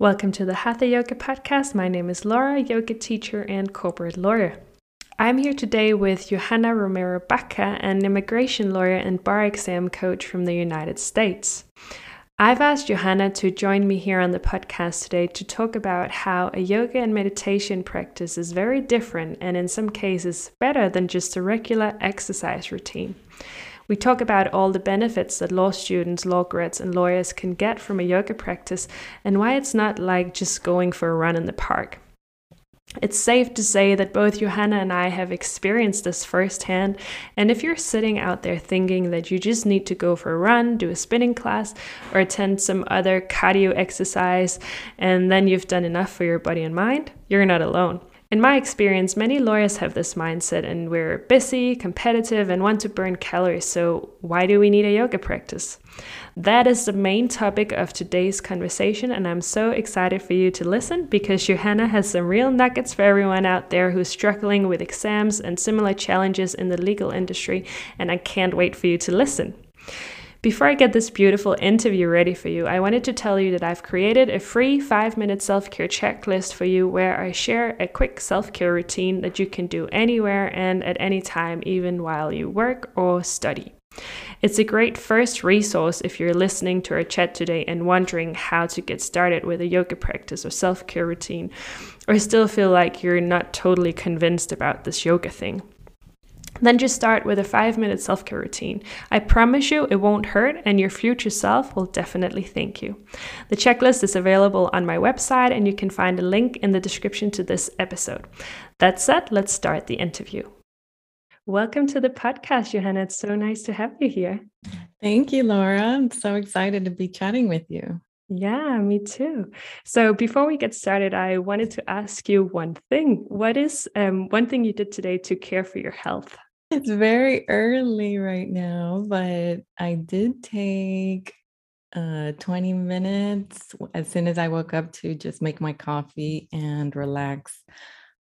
Welcome to the Hatha Yoga podcast. My name is Laura, yoga teacher and corporate lawyer. I'm here today with Yohanna Romero Baca, an immigration lawyer and bar exam coach from the United States. I've asked Yohanna to join me here on the podcast today to talk about how a yoga and meditation practice is very different and in some cases better than just a regular exercise routine. We talk about all the benefits that law students, law grads, and lawyers can get from a yoga practice and why it's not like just going for a run in the park. It's safe to say that both Yohanna and I have experienced this firsthand. And if you're sitting out there thinking that you just need to go for a run, do a spinning class, or attend some other cardio exercise, and then you've done enough for your body and mind, you're not alone. In my experience, many lawyers have this mindset, and we're busy, competitive, and want to burn calories. So, why do we need a yoga practice? That is the main topic of today's conversation, and I'm so excited for you to listen because Yohanna has some real nuggets for everyone out there who's struggling with exams and similar challenges in the legal industry, and I can't wait for you to listen. Before I get this beautiful interview ready for you, I wanted to tell you that I've created a free five minute self care checklist for you where I share a quick self care routine that you can do anywhere and at any time, even while you work or study. It's a great first resource if you're listening to our chat today and wondering how to get started with a yoga practice or self care routine, or still feel like you're not totally convinced about this yoga thing. Then just start with a five minute self care routine. I promise you it won't hurt, and your future self will definitely thank you. The checklist is available on my website, and you can find a link in the description to this episode. That said, let's start the interview. Welcome to the podcast, Yohanna. It's so nice to have you here. Thank you, Laura. I'm so excited to be chatting with you. Yeah, me too. So before we get started, I wanted to ask you one thing. What is um, one thing you did today to care for your health? It's very early right now, but I did take uh 20 minutes as soon as I woke up to just make my coffee and relax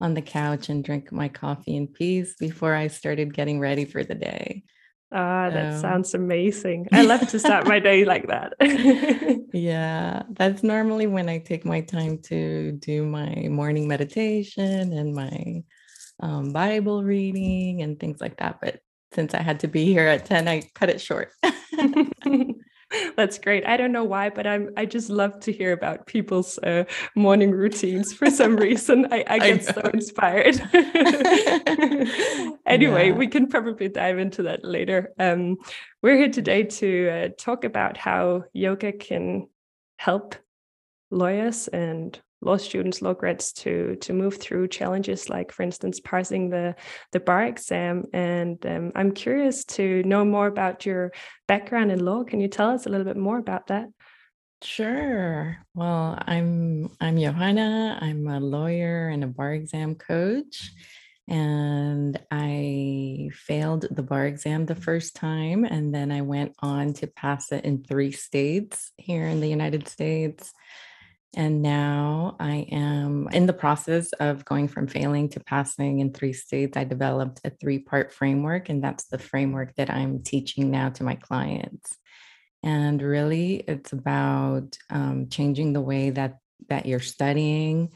on the couch and drink my coffee in peace before I started getting ready for the day. Ah, that sounds amazing. I love to start my day like that. yeah, that's normally when I take my time to do my morning meditation and my um, Bible reading and things like that. But since I had to be here at 10, I cut it short. That's great. I don't know why, but I'm I just love to hear about people's uh, morning routines for some reason. I, I get I so inspired. anyway, yeah. we can probably dive into that later. Um, we're here today to uh, talk about how yoga can help lawyers and law students, law grads to to move through challenges like, for instance, passing the the bar exam. And um, I'm curious to know more about your background in law. Can you tell us a little bit more about that? Sure. Well, I'm I'm Yohanna. I'm a lawyer and a bar exam coach. And I failed the bar exam the first time. And then I went on to pass it in three states here in the United States. And now I am in the process of going from failing to passing in three states. I developed a three part framework, and that's the framework that I'm teaching now to my clients. And really, it's about um, changing the way that, that you're studying,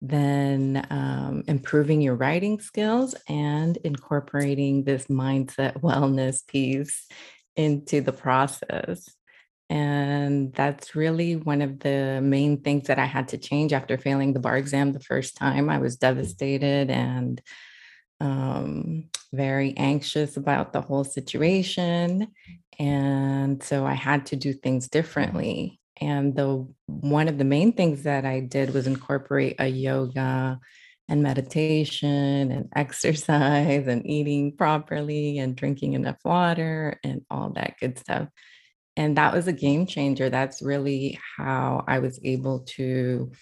then um, improving your writing skills, and incorporating this mindset wellness piece into the process. And that's really one of the main things that I had to change after failing the bar exam the first time. I was devastated and um, very anxious about the whole situation. And so I had to do things differently. And the one of the main things that I did was incorporate a yoga and meditation and exercise and eating properly and drinking enough water and all that good stuff and that was a game changer. That's really how i was able to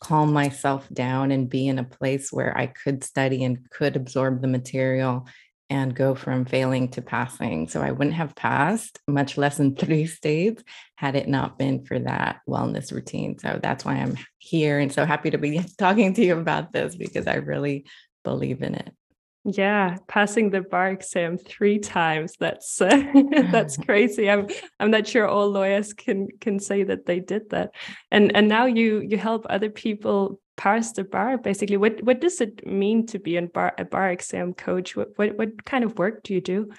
calm myself down and be in a place where i could study and could absorb the material and go from failing to passing. So i wouldn't have passed much less in three states had it not been for that wellness routine. So that's why i'm here and so happy to be talking to you about this because i really believe in it Yeah, passing the bar exam three times. That's uh, that's crazy. I'm I'm not sure all lawyers can can say that they did that. And and now you you help other people pass the bar basically. What what does it mean to be a bar a bar exam coach? What what what kind of work do you do?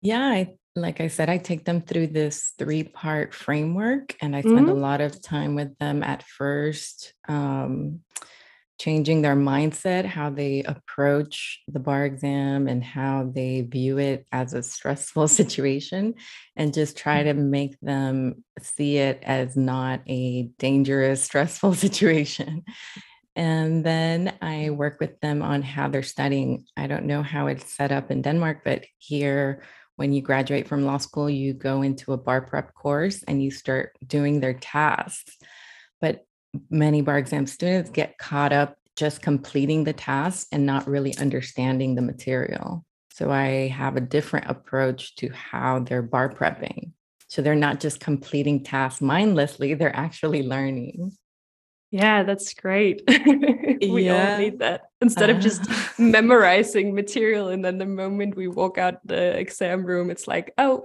Yeah, I, like I said, I take them through this three part framework and I spend mm -hmm. a lot of time with them at first. Um, changing their mindset, how they approach the bar exam and how they view it as a stressful situation, and just try to make them see it as not a dangerous, stressful situation. And then I work with them on how they're studying. I don't know how it's set up in Denmark, but here, when you graduate from law school, you go into a bar prep course and you start doing their tasks. But many bar exam students get caught up just completing the task and not really understanding the material. So I have a different approach to how they're bar prepping. So they're not just completing tasks mindlessly, they're actually learning. Yeah, that's great. we yeah. all need that. Instead uh, of just uh. memorizing material and then the moment we walk out the exam room, it's like, oh,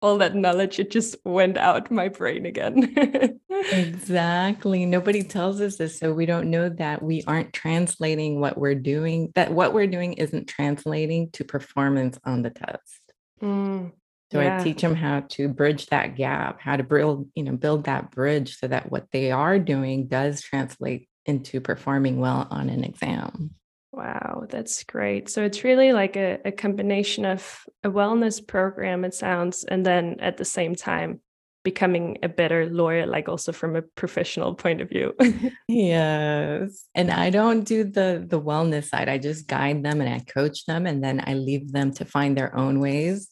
all that knowledge it just went out my brain again. Exactly. Nobody tells us this so we don't know that we aren't translating what we're doing that what we're doing isn't translating to performance on the test. Mm, so yeah. i teach them how to bridge that gap how to build you know build that bridge so that what they are doing does translate into performing well on an exam Wow, that's great. So it's really like a, a combination of a wellness program, it sounds, and then at the same time becoming a better lawyer, like also from a professional point of view. yes. And I don't do the the wellness side. I just guide them and I coach them and then I leave them to find their own ways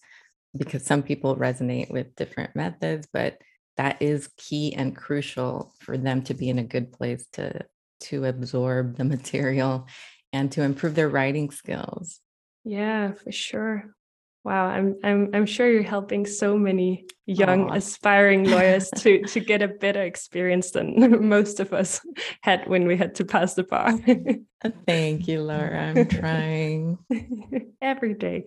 because some people resonate with different methods, but that is key and crucial for them to be in a good place to to absorb the material and to improve their writing skills. Yeah, for sure. Wow, I'm I'm I'm sure you're helping so many young Aww. aspiring lawyers to to get a better experience than most of us had when we had to pass the bar. Uh, thank you, Laura. I'm trying every day.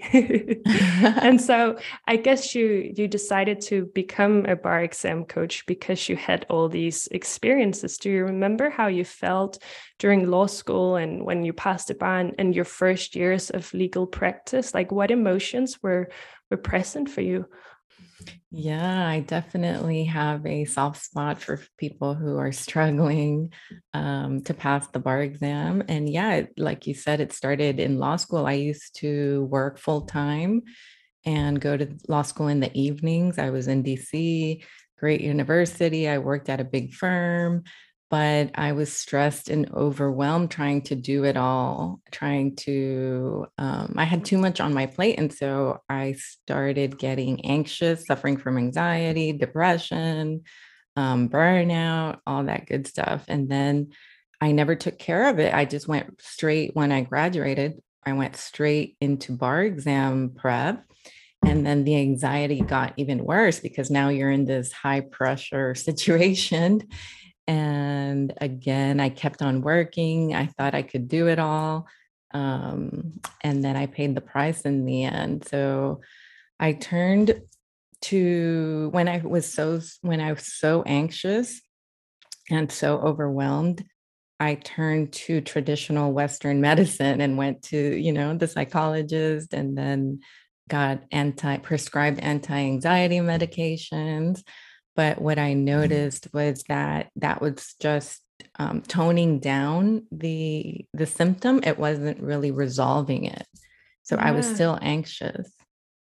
and so I guess you you decided to become a bar exam coach because you had all these experiences. Do you remember how you felt during law school and when you passed the bar and, and your first years of legal practice? Like what emotions were were present for you? Yeah, I definitely have a soft spot for people who are struggling um, to pass the bar exam. And yeah, like you said, it started in law school. I used to work full time and go to law school in the evenings. I was in DC, great university. I worked at a big firm but I was stressed and overwhelmed trying to do it all, trying to, um, I had too much on my plate. And so I started getting anxious, suffering from anxiety, depression, um, burnout, all that good stuff. And then I never took care of it. I just went straight when I graduated, I went straight into bar exam prep. And then the anxiety got even worse because now you're in this high pressure situation and again, I kept on working. I thought I could do it all. Um, and then I paid the price in the end. So I turned to when I was so when I was so anxious and so overwhelmed, I turned to traditional Western medicine and went to, you know, the psychologist and then got anti prescribed anti-anxiety medications. But what I mm-hmm. noticed was that that was just um, toning down the the symptom. It wasn't really resolving it. So yeah. I was still anxious.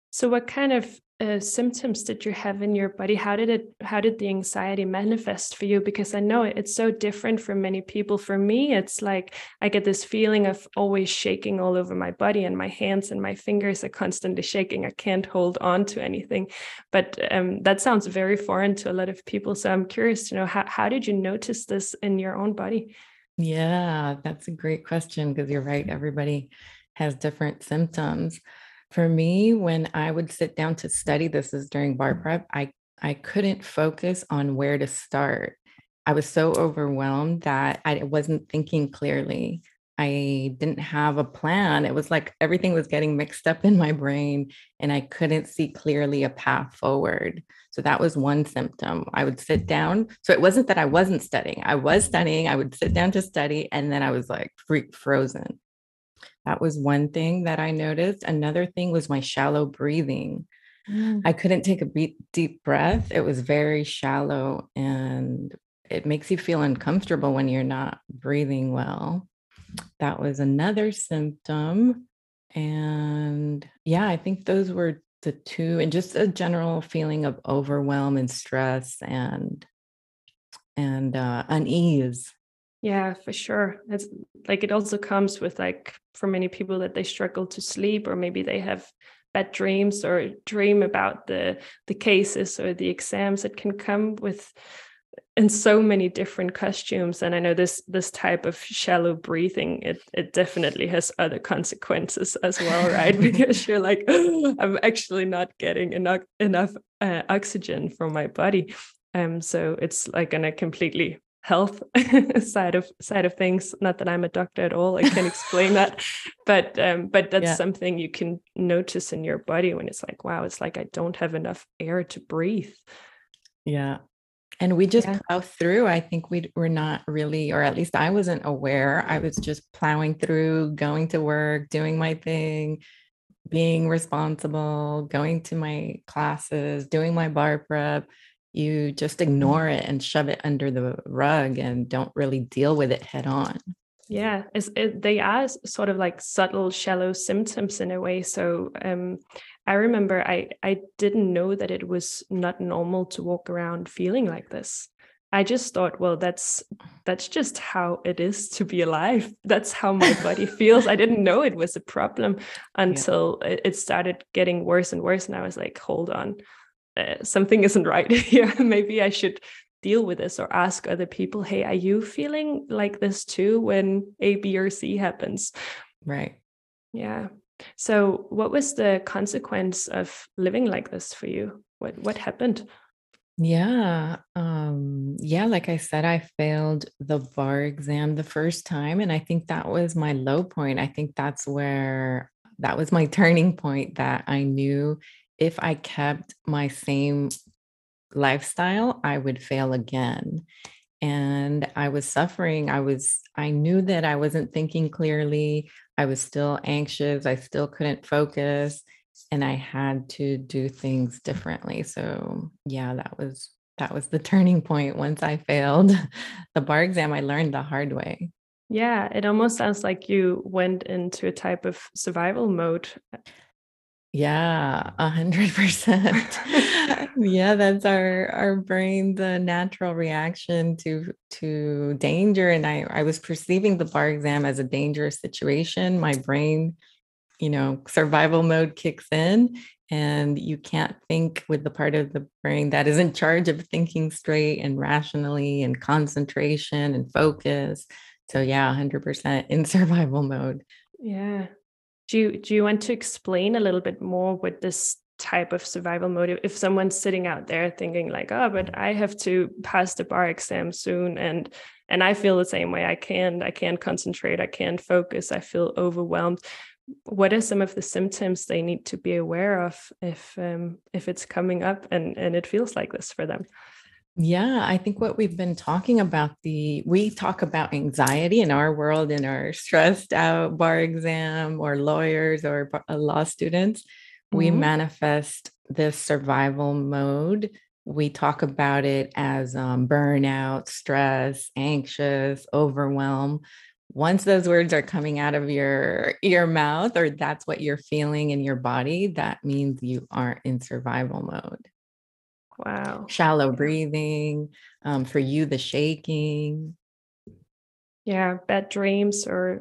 So what kind of uh, symptoms did you have in your body? How did it? How did the anxiety manifest for you? Because I know it's so different for many people. For me, it's like I get this feeling of always shaking all over my body, and my hands and my fingers are constantly shaking. I can't hold on to anything. But um, that sounds very foreign to a lot of people. So I'm curious to know how how did you notice this in your own body? Yeah, that's a great question because you're right. Everybody has different symptoms. For me, when I would sit down to study, this is during bar mm-hmm. prep, I, I couldn't focus on where to start. I was so overwhelmed that I wasn't thinking clearly. I didn't have a plan. It was like everything was getting mixed up in my brain and I couldn't see clearly a path forward. So that was one symptom. I would sit down. So it wasn't that I wasn't studying. I was studying. I would sit down to study and then I was like freak frozen. That was one thing that I noticed. Another thing was my shallow breathing. Mm. I couldn't take a deep, deep breath. It was very shallow and it makes you feel uncomfortable when you're not breathing well that was another symptom. And yeah, I think those were the two, and just a general feeling of overwhelm and stress and and uh, unease. Yeah, for sure. It's like it also comes with like for many people that they struggle to sleep, or maybe they have bad dreams or dream about the the cases or the exams that can come with in so many different costumes. And i know this this type of shallow breathing it it definitely has other consequences as well right? Because you're like oh, i'm actually not getting enough enough uh, oxygen from my body. Um so it's like on a completely health side of side of things not that i'm a doctor at all i can't explain that but um but that's yeah. something you can notice in your body when it's like wow it's like i don't have enough air to breathe yeah and we just yeah. plow through. I think we were not really, or at least I wasn't aware. I was just plowing through, going to work, doing my thing, being responsible, going to my classes, doing my bar prep. You just ignore it and shove it under the rug and don't really deal with it head on. Yeah, it's, it, they are sort of like subtle, shallow symptoms in a way. So um, I remember I I didn't know that it was not normal to walk around feeling like this. I just thought, well, that's that's just how it is to be alive. That's how my body feels. I didn't know it was a problem until yeah. it started getting worse and worse, and I was like, hold on, uh, something isn't right here. Maybe I should deal with this or ask other people, hey, are you feeling like this too when A, B, or C happens? Right. Yeah. So, what was the consequence of living like this for you? What what happened? Yeah. Um, yeah, like I said, I failed the bar exam the first time. And I think that was my low point. I think that's where that was my turning point that I knew if I kept my same lifestyle, I would fail again. And I was suffering. I was, I knew that I wasn't thinking clearly. I was still anxious. I still couldn't focus and I had to do things differently. So, yeah, that was that was the turning point once I failed the bar exam I learned the hard way. Yeah, it almost sounds like you went into a type of survival mode. Yeah, a hundred percent. Yeah, that's our our brain, the natural reaction to to danger. And I I was perceiving the bar exam as a dangerous situation. My brain, you know, survival mode kicks in, and you can't think with the part of the brain that is in charge of thinking straight and rationally and concentration and focus. So yeah, a hundred percent in survival mode. Yeah, do you do you want to explain a little bit more what this type of survival mode if someone's sitting out there thinking like oh but i have to pass the bar exam soon and and i feel the same way. I can't i can't concentrate. I can't focus. I feel overwhelmed. What are some of the symptoms they need to be aware of if um, if it's coming up and and it feels like this for them yeah, I think what we've been talking about the we talk about anxiety in our world in our stressed out bar exam or lawyers or uh, law students. Mm-hmm. We manifest this survival mode. We talk about it as um, burnout, stress, anxious, overwhelm. Once those words are coming out of your your mouth or that's what you're feeling in your body, that means you aren't in survival mode. Wow. Shallow breathing, um, for you, the shaking. Yeah, bad dreams, or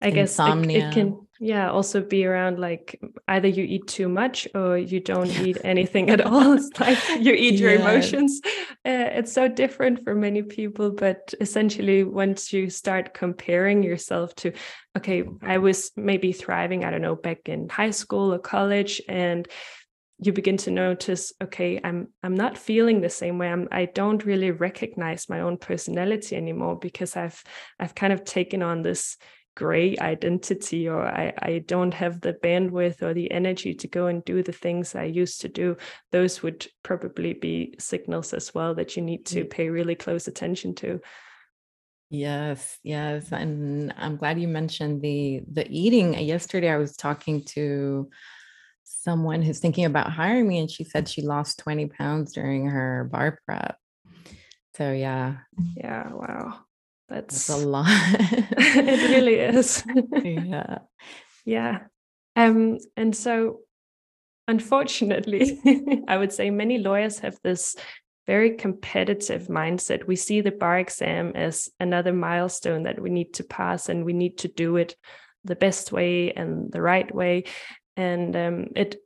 I guess it, it, can, yeah, also be around like either you eat too much or you don't eat anything at all. It's like you eat your emotions. Uh, it's so different for many people, but essentially, once you start comparing yourself to, okay, I was maybe thriving, I don't know, back in high school or college, and you begin to notice okay i'm i'm not feeling the same way i'm i don't really recognize my own personality anymore because i've i've kind of taken on this gray identity or I, I don't have the bandwidth or the energy to go and do the things I used to do, those would probably be signals as well that you need to mm. pay really close attention to. Yes, yes. And I'm glad you mentioned the the eating. Yesterday I was talking to someone who's thinking about hiring me and she said she lost 20 pounds during her bar prep. So yeah. Yeah, wow. That's, That's a lot. it really is. yeah. Yeah. Um and so unfortunately, I would say many lawyers have this very competitive mindset. We see the bar exam as another milestone that we need to pass and we need to do it the best way and the right way. And um, it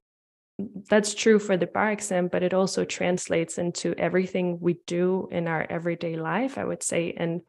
that's true for the bar exam, but it also translates into everything we do in our everyday life, I would say. And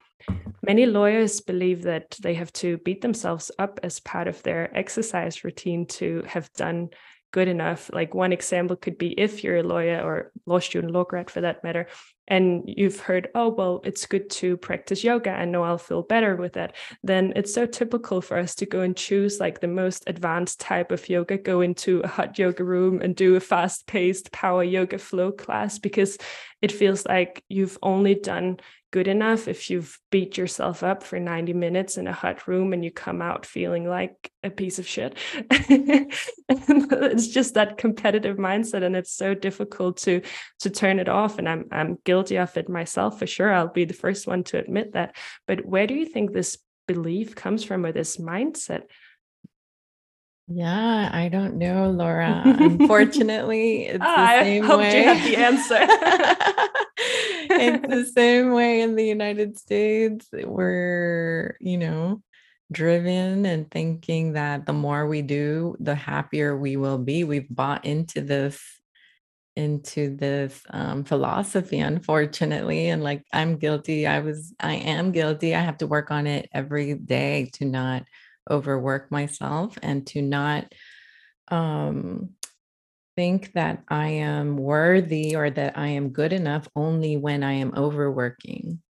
many lawyers believe that they have to beat themselves up as part of their exercise routine to have done good enough. Like one example could be if you're a lawyer or law student, law grad for that matter, and you've heard, oh, well, it's good to practice yoga. I know I'll feel better with that. Then it's so typical for us to go and choose like the most advanced type of yoga, go into a hot yoga room and do a fast paced power yoga flow class because it feels like you've only done good enough if you've beat yourself up for 90 minutes in a hot room and you come out feeling like a piece of shit. it's just that competitive mindset and it's so difficult to to turn it off and I'm I'm guilty of it myself for sure. I'll be the first one to admit that. But where do you think this belief comes from or this mindset? Yeah, I don't know, Laura. Unfortunately, it's the ah, I hope way. you have the answer. it's the same way in the United States. We're, you know, driven and thinking that the more we do, the happier we will be. We've bought into this into this um, philosophy unfortunately and like i'm guilty i was i am guilty i have to work on it every day to not overwork myself and to not um, think that I am worthy or that I am good enough only when I am overworking.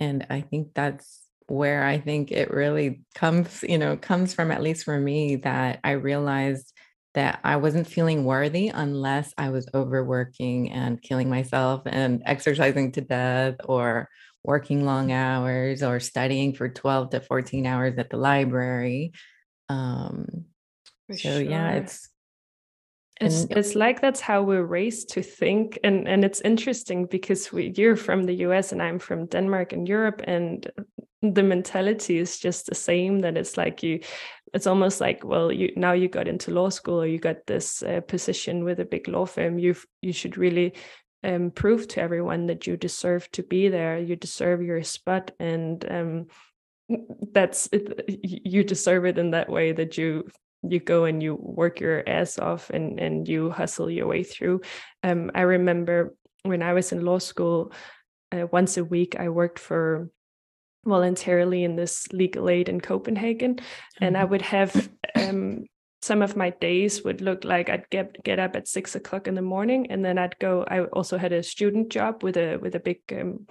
And I think that's where I think it really comes, you know, comes from, at least for me, that I realized that I wasn't feeling worthy unless I was overworking and killing myself and exercising to death or working long hours or studying for 12 to 14 hours at the library. Um, so sure. yeah, it's it's and, it's like that's how we're raised to think, and and it's interesting because we you're from the U.S. and I'm from Denmark and Europe, and the mentality is just the same. That it's like you, it's almost like well, you now you got into law school or you got this uh, position with a big law firm. You you should really um, prove to everyone that you deserve to be there. You deserve your spot, and um, that's you deserve it in that way that you you go and you work your ass off and and you hustle your way through um, i remember when i was in law school uh, once a week i worked for voluntarily in this legal aid in copenhagen mm-hmm. and i mm-hmm. would have um, some of my days would look like i'd get get up at six o'clock in the morning and then i'd go i also had a student job with a with a big um,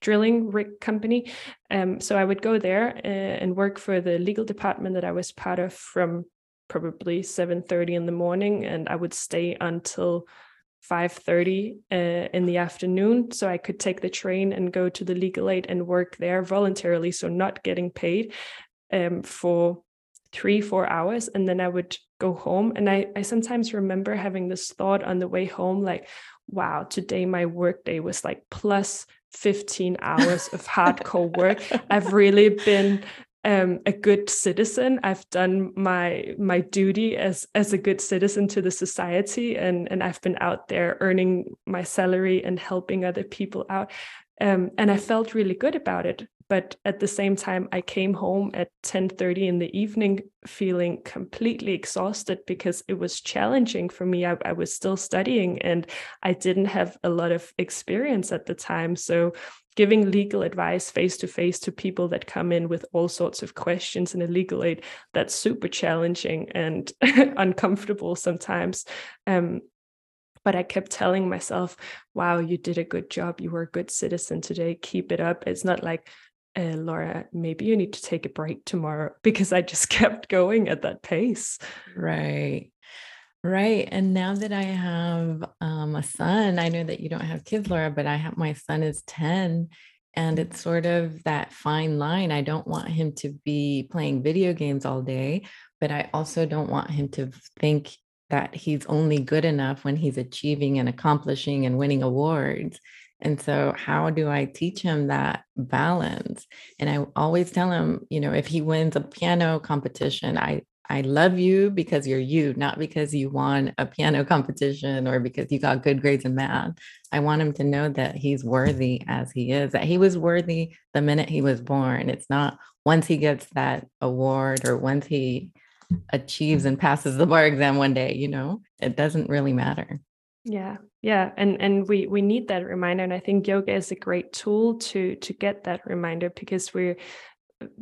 drilling rig company. Um, so I would go there uh, and work for the legal department that I was part of from probably 7.30 in the morning and i would stay until 5.30 uh, in the afternoon so i could take the train and go to the legal aid and work there voluntarily so not getting paid um, for three four hours and then i would go home. And I, I sometimes remember having this thought on the way home like wow today my workday was like plus 15 hours of hardcore work. I've really been um, a good citizen. I've done my my duty as as a good citizen to the society, and and I've been out there earning my salary and helping other people out. Um, and I felt really good about it. But at the same time, I came home at 10:30 in the evening, feeling completely exhausted because it was challenging for me. I, I was still studying, and I didn't have a lot of experience at the time. So giving legal advice face to face to people that come in with all sorts of questions and a legal aid that's super challenging and uncomfortable sometimes um, but i kept telling myself wow you did a good job you were a good citizen today keep it up it's not like uh, Laura, maybe you need to take a break tomorrow because I just kept going at that pace. Right. Right. And now that I have um, a son, I know that you don't have kids, Laura, but I have my son is 10 and it's sort of that fine line. I don't want him to be playing video games all day, but I also don't want him to think that he's only good enough when he's achieving and accomplishing and winning awards. And so, how do I teach him that balance? And I always tell him, you know, if he wins a piano competition, I I love you because you're you, not because you won a piano competition or because you got good grades in math. I want him to know that he's worthy as he is, that he was worthy the minute he was born. It's not once he gets that award or once he achieves and passes the bar exam one day, you know, it doesn't really matter. Yeah. Yeah. And and we we need that reminder. And I think yoga is a great tool to to get that reminder because we're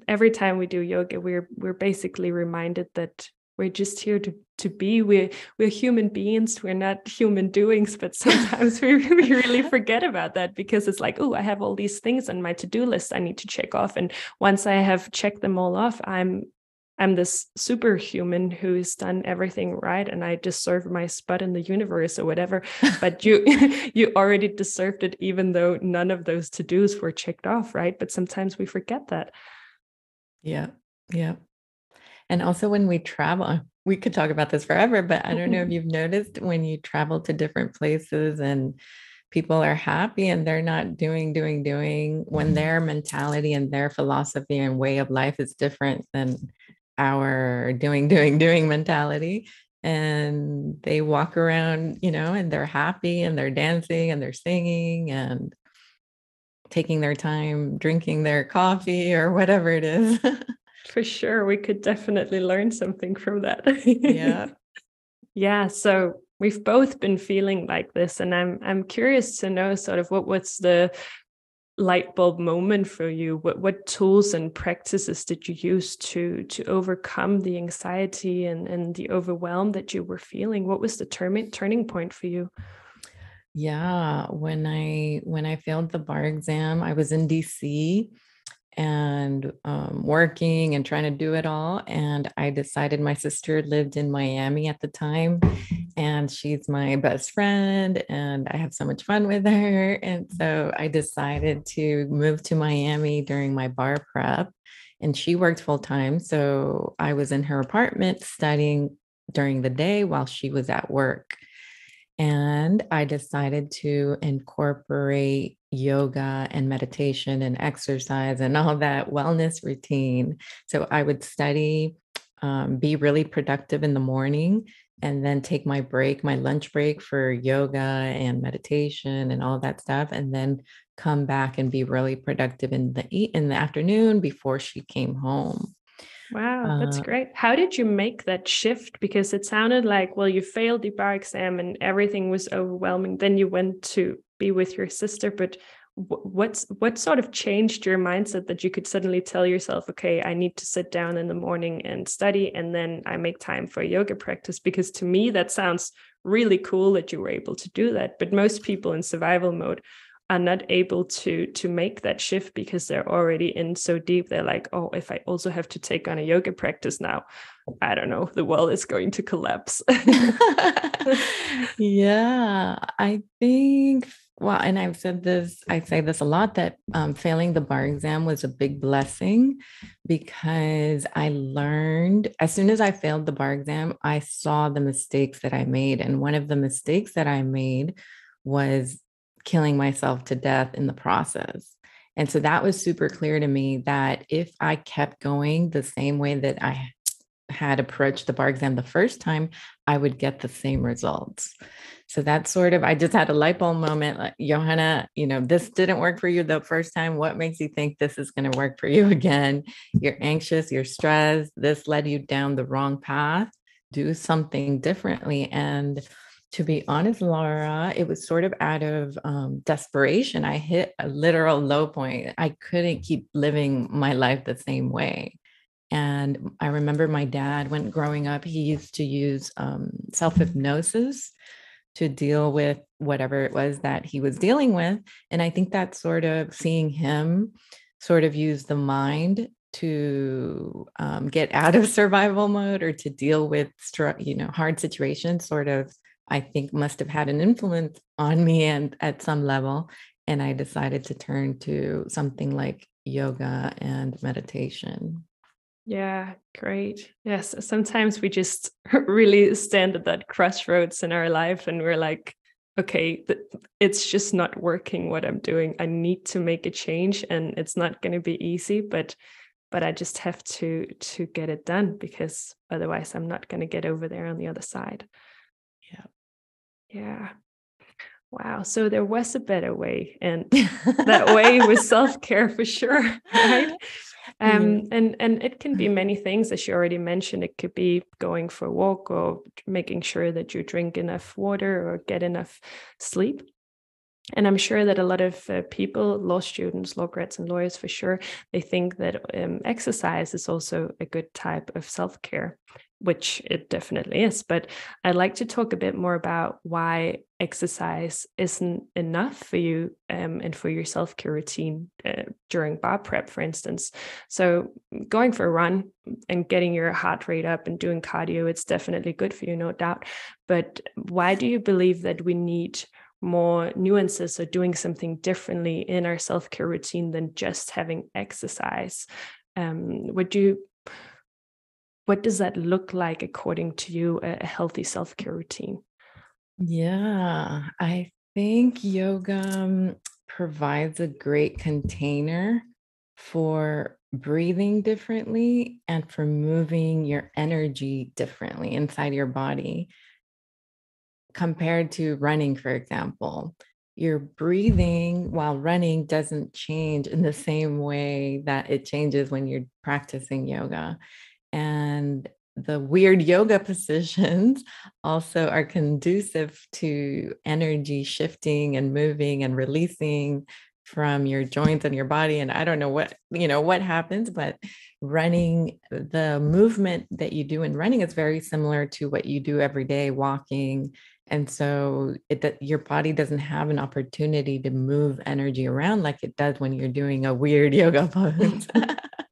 every time we do yoga, we're we're basically reminded that we're just here to to be. We're we're human beings. We're not human doings. But sometimes we, we really forget about that because it's like, oh, I have all these things on my to do list I need to check off, and once I have checked them all off, I'm I'm this superhuman who's done everything right and I deserve my spot in the universe or whatever. But you you already deserved it even though none of those to-dos were checked off, right? But sometimes we forget that. Yeah. Yeah. And also when we travel, uh, we could talk about this forever, but I don't know if you've noticed when you travel to different places and people are happy and they're not doing, doing, doing, when mm-hmm. their mentality and their philosophy and way of life is different than our doing, doing, doing mentality. And they walk around, you know, and they're happy and they're dancing and they're singing and taking their time drinking their coffee or whatever it is. For sure. We could definitely learn something from that. yeah. Yeah. So we've both been feeling like this. And I'm I'm curious to know sort of what was the light bulb moment for you? What what tools and practices did you use to to overcome the anxiety and, and the overwhelm that you were feeling? What was the turning turning point for you? Yeah, when I when I failed the bar exam, I was in DC and um, working and trying to do it all. And I decided my sister lived in Miami at the time, and she's my best friend, and I have so much fun with her. And so I decided to move to Miami during my bar prep. And she worked full time. So I was in her apartment studying during the day while she was at work. And I decided to incorporate yoga and meditation and exercise and all that wellness routine. So I would study, um, be really productive in the morning, and then take my break, my lunch break for yoga and meditation and all that stuff, and then come back and be really productive in the in the afternoon before she came home. Wow, that's uh, great. How did you make that shift? Because it sounded like, well, you failed the bar exam and everything was overwhelming. Then you went to be with your sister, but what's what sort of changed your mindset that you could suddenly tell yourself okay i need to sit down in the morning and study and then i make time for yoga practice because to me that sounds really cool that you were able to do that but most people in survival mode are not able to to make that shift because they're already in so deep they're like oh if i also have to take on a yoga practice now i don't know the world is going to collapse. Yeah i think well and i've said this i say this a lot that um, failing the bar exam was a big blessing because i learned as soon as i failed the bar exam i saw the mistakes that i made and one of the mistakes that i made was killing myself to death in the process. And so that was super clear to me that if I kept going the same way that I had approached the bar exam the first time, I would get the same results. So that's sort of, I just had a light bulb moment like, Yohanna, you know, this didn't work for you the first time. What makes you think this is going to work for you again? You're anxious, you're stressed. This led you down the wrong path. Do something differently. And to be honest, Laura, it was sort of out of um, desperation. I hit a literal low point. I couldn't keep living my life the same way. And I remember my dad, when growing up, he used to use um, self hypnosis to deal with whatever it was that he was dealing with. And I think that sort of seeing him sort of use the mind to um, get out of survival mode or to deal with you know hard situations sort of i think must have had an influence on me and at some level and i decided to turn to something like yoga and meditation. Yeah great. Yes sometimes we just really stand at that crossroads in our life and we're like okay it's just not working what i'm doing. I need to make a change and it's not going to be easy but but i just have to to get it done because otherwise i'm not going to get over there on the other side yeah. Wow so there was a better way and that way was self-care for sure right? Um mm. and and it can be many things as you already mentioned it could be going for a walk or making sure that you drink enough water or get enough sleep. And I'm sure that a lot of uh, people, law students, law grads, and lawyers for sure, they think that um, exercise is also a good type of self care, which it definitely is. But I'd like to talk a bit more about why exercise isn't enough for you um, and for your self care routine uh, during bar prep, for instance. So, going for a run and getting your heart rate up and doing cardio, it's definitely good for you, no doubt. But why do you believe that we need more nuances or doing something differently in our self-care routine than just having exercise um, would you what does that look like according to you a, healthy self-care routine yeah i think yoga um, provides a great container for breathing differently and for moving your energy differently inside your body compared to running, for example, your breathing while running doesn't change in the same way that it changes when you're practicing yoga. And the weird yoga positions also are conducive to energy shifting and moving and releasing from your joints and your body and i don't know what you know what happens but running the movement that you do in running is very similar to what you do every day walking and so it that your body doesn't have an opportunity to move energy around like it does when you're doing a weird yoga pose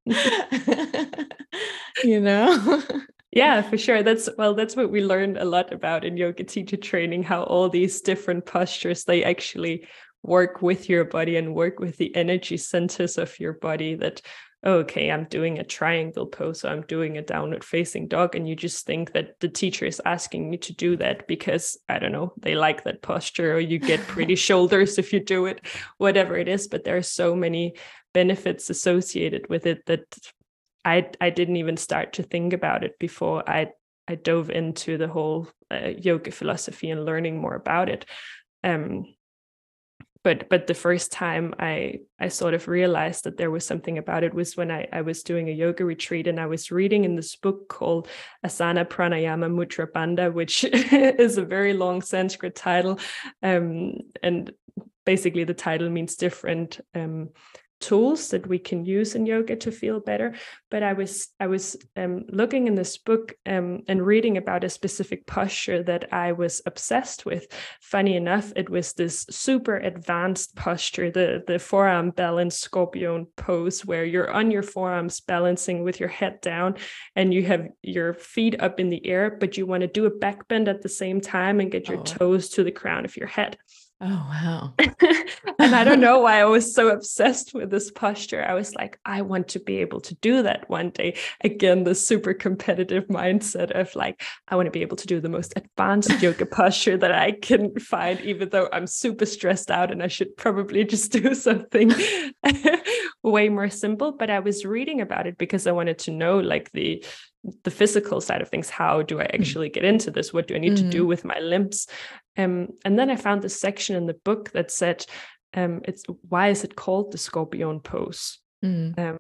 you know yeah for sure that's well that's what we learned a lot about in yoga teacher training how all these different postures they actually work with your body and work with the energy centers of your body that okay, I'm doing a triangle pose, so I'm doing a downward facing dog. And you just think that the teacher is asking me to do that because, I don't know, they like that posture or you get pretty shoulders if you do it, whatever it is. But there are so many benefits associated with it that I, I didn't even start to think about it before I, I dove into the whole uh, yoga philosophy and learning more about it. Um, but but the first time I I sort of realized that there was something about it was when I, I was doing a yoga retreat and I was reading in this book called Asana Pranayama Mudra Bandha, which is a very long Sanskrit title. Um, and basically the title means different um, tools that we can use in yoga to feel better but i was i was um, looking in this book um, and reading about a specific posture that i was obsessed with funny enough it was this super advanced posture the the forearm balance scorpion pose where you're on your forearms balancing with your head down and you have your feet up in the air but you want to do a back bend at the same time and get your oh. toes to the crown of your head Oh, wow. and I don't know why I was so obsessed with this posture. I was like, I want to be able to do that one day. Again, the super competitive mindset of like, I want to be able to do the most advanced yoga posture that I can find, even though I'm super stressed out and I should probably just do something way more simple. But I was reading about it because I wanted to know like the the physical side of things how do i mm. actually get into this what do i need mm-hmm. to do mm. with my limbs um, and then i found this section in the book that said um, it's why is it called the scorpion pose mm-hmm. um,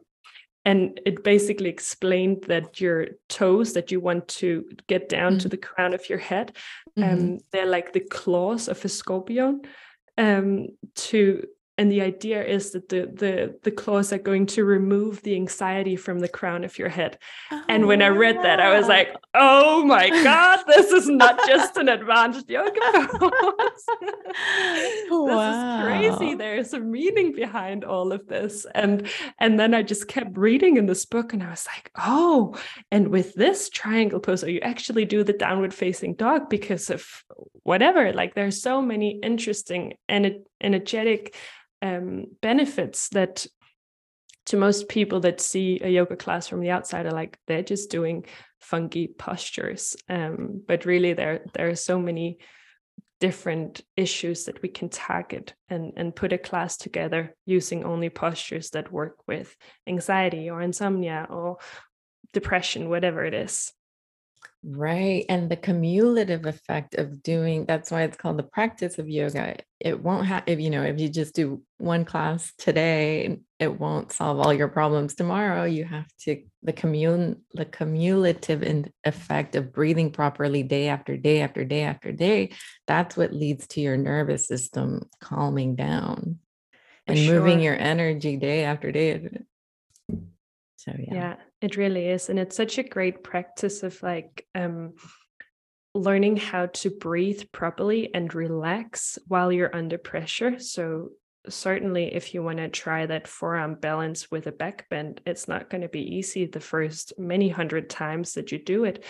and it basically explained that your toes that you want to get down mm-hmm. to mm. the crown of your head um, mm-hmm. they're like the claws of a scorpion um, to and the idea is that the the the claws are going to remove the anxiety from the crown of your head. Oh, and when i read that i was oh, like oh my god this is not just an advanced yoga pose. This wow. is crazy. There's a meaning behind all of this. And and then i just kept reading in this book and i was like oh and with this triangle pose oh, you actually do the downward facing dog because of whatever like there's so many interesting and energetic um, benefits that to most people that see a yoga class from the outside are like they're just doing funky postures. Um, but really there there are so many different issues that we can target and and put a class together using only postures that work with anxiety or insomnia or depression whatever it is Right. And the cumulative effect of doing that's why it's called the practice of yoga. It won't have, if you know, if you just do one class today, it won't solve all your problems tomorrow. You have to, the commun, the cumulative in effect of breathing properly day after day after day after day. That's what leads to your nervous system calming down and sure. moving your energy day after day. So, yeah. Yeah it really is. And it's such a great practice of like um, learning how to breathe properly and relax while you're under pressure. So, certainly, if you want to try that forearm balance with a back bend, it's not going to be easy the first many hundred times that you do it.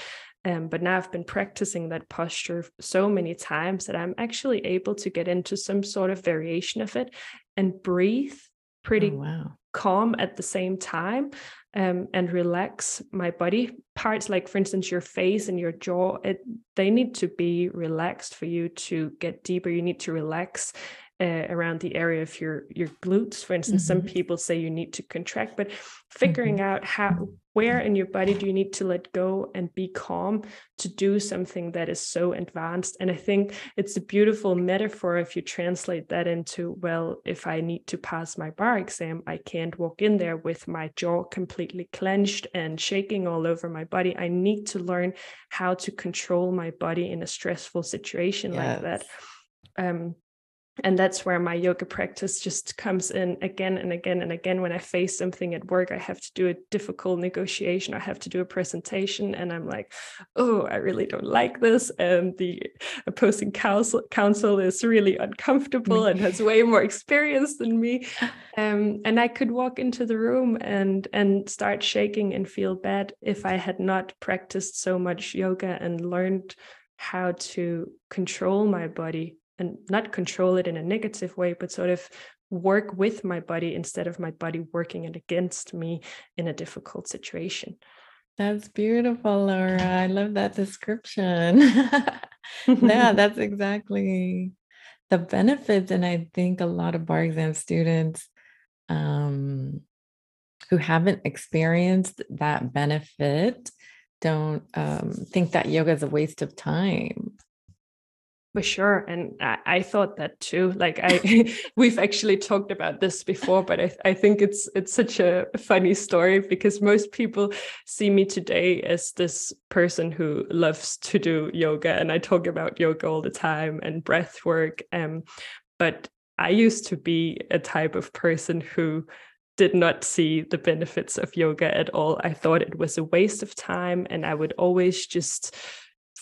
Um, but now I've been practicing that posture so many times that I'm actually able to get into some sort of variation of it and breathe pretty oh, wow. calm at the same time um, and relax my body. Parts like for instance your face and your jaw it, they need to be relaxed for you to get deeper. You need to relax uh, around the area of your your glutes for instance mm-hmm. some people say you need to contract but figuring mm-hmm. out how where in your body do you need to let go and be calm to do something that is so advanced and i think it's a beautiful metaphor if you translate that into well if i need to pass my bar exam i can't walk in there with my jaw completely clenched and shaking all over my body i need to learn how to control my body in a stressful situation yes. like that um and that's where my yoga practice just comes in again and again and again. When i face something at work i have to do a difficult negotiation. I have to do a presentation and i'm like oh i really don't like this. And the opposing counsel counsel is really uncomfortable and has way more experience than me. Um, and i could walk into the room and and start shaking and feel bad if i had not practiced so much yoga and learned how to control my body and not control it in a negative way, but sort of work with my body instead of my body working it against me in a difficult situation. That's beautiful, Laura. I love that description. yeah, that's exactly the benefits. And I think a lot of bar exam students um, who haven't experienced that benefit don't um, think that yoga is a waste of time for sure. And I, I, thought that too. Like I we've actually talked about this before, but I, I think it's it's such a funny story because most people see me today as this person who loves to do yoga and I talk about yoga all the time and breath work. Um, but I used to be a type of person who did not see the benefits of yoga at all. I thought it was a waste of time and I would always just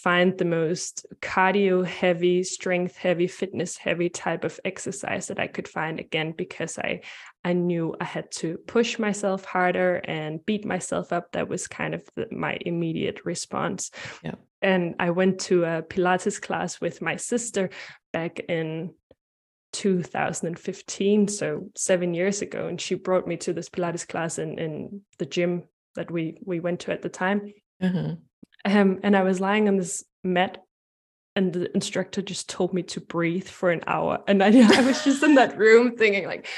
find the most cardio heavy, strength heavy, fitness heavy type of exercise that I could find again because I I knew I had to push myself harder and beat myself up. That was kind of the, my immediate response. Yeah. And I went to a Pilates class with my sister back in 2015, so seven years ago, and she brought me to this Pilates class in in the gym that we we went to at the time. Mm-hmm. Um, and I was lying on this mat and the instructor just told me to breathe for an hour. And I, I, was just in that room thinking like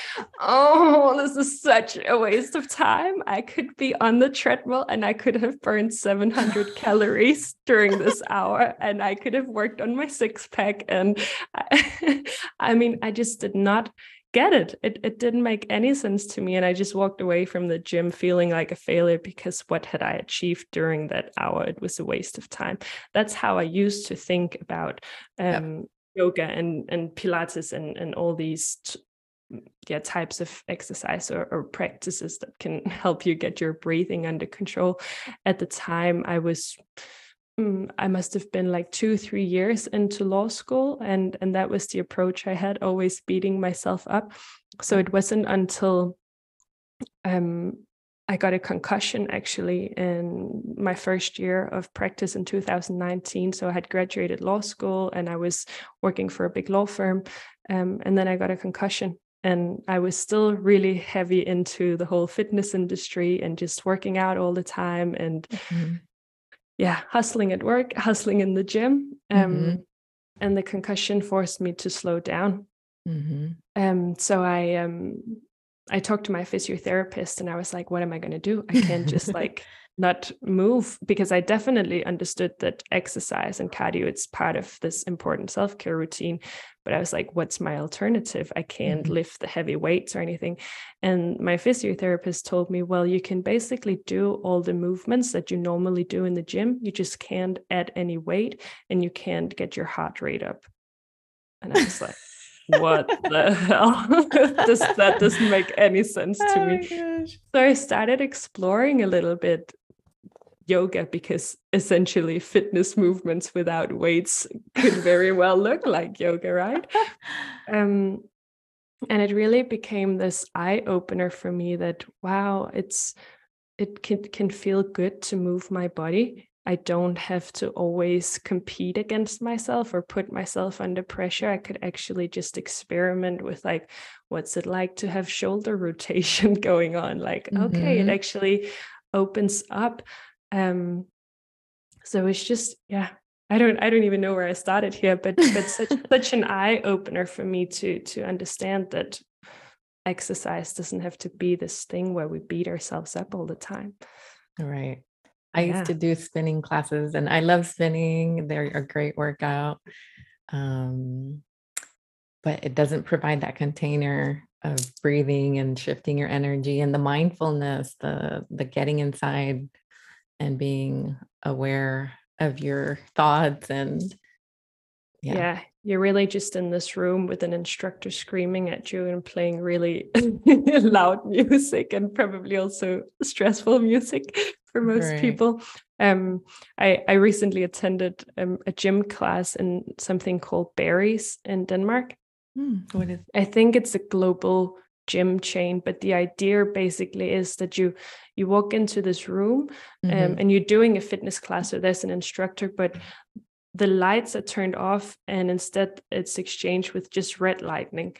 oh this is such a waste of time. I could be on the treadmill and i could have burned 700 calories during this hour and i could have worked on my six pack. And I, I mean i just did not get it. it. It didn't make any sense to me. And I just walked away from the gym feeling like a failure because what had I achieved during that hour? It was a waste of time. That's how I used to think about um, yep. yoga and, and Pilates and, and all these yeah types of exercise or, or practices that can help you get your breathing under control at the time i was i must have been like two three years into law school and and that was the approach i had always beating myself up so it wasn't until um I got a concussion actually in my first year of practice in 2019. So I had graduated law school and I was working for a big law firm. Um, and then I got a concussion and I was still really heavy into the whole fitness industry and just working out all the time and mm-hmm. Yeah, hustling at work, hustling in the gym. Um, mm-hmm. And the concussion forced me to slow down. Mm-hmm. Um, so I um, I talked to my physiotherapist and I was like, what am I going to do? I can't just like not move because I definitely understood that exercise and cardio it's part of this important self-care routine but I was like what's my alternative I can't mm-hmm. lift the heavy weights or anything and my physiotherapist told me well you can basically do all the movements that you normally do in the gym you just can't add any weight and you can't get your heart rate up and I was like what the hell? this, that doesn't make any sense to oh me. So I started exploring a little bit yoga because essentially fitness movements without weights could very well look like yoga, right? um, and it really became this eye opener for me that wow, it's it can can feel good to move my body I don't have to always compete against myself or put myself under pressure. I could actually just experiment with like, what's it like to have shoulder rotation going on? Like, mm-hmm. okay, it mm-hmm. actually opens up. Um, so it's just, yeah, I don't, I don't even know where I started here, but but such such an eye opener for me to to understand that exercise doesn't have to be this thing where we beat ourselves up all the time. Right. I yeah. used to do spinning classes and I love spinning. They're a great workout. Um, but it doesn't provide that container of breathing and shifting your energy and the mindfulness, the the getting inside and being aware of your thoughts and yeah. yeah you're really just in this room with an instructor screaming at you and playing really loud music and probably also stressful music for most right. people. Um, I, I recently attended um, a gym class in something called Barry's in Denmark. Mm, what is? I think it's a global gym chain, but the idea basically is that you you walk into this room um, mm-hmm. and you're doing a fitness class, so there's an instructor, but the lights are turned off and instead it's exchanged with just red lightning.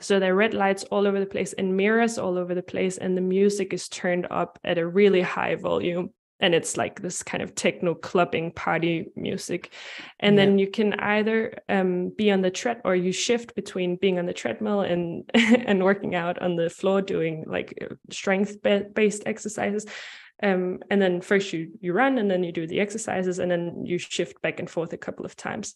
So there are red lights all over the place and mirrors all over the place, and the music is turned up at a really high volume. And it's like this kind of techno clubbing party music. And yeah. then you can either um, be on the tread or you shift between being on the treadmill and and working out on the floor doing like uh, strength based exercises. Um, and then first you you run and then you do the exercises and then you shift back and forth a couple of times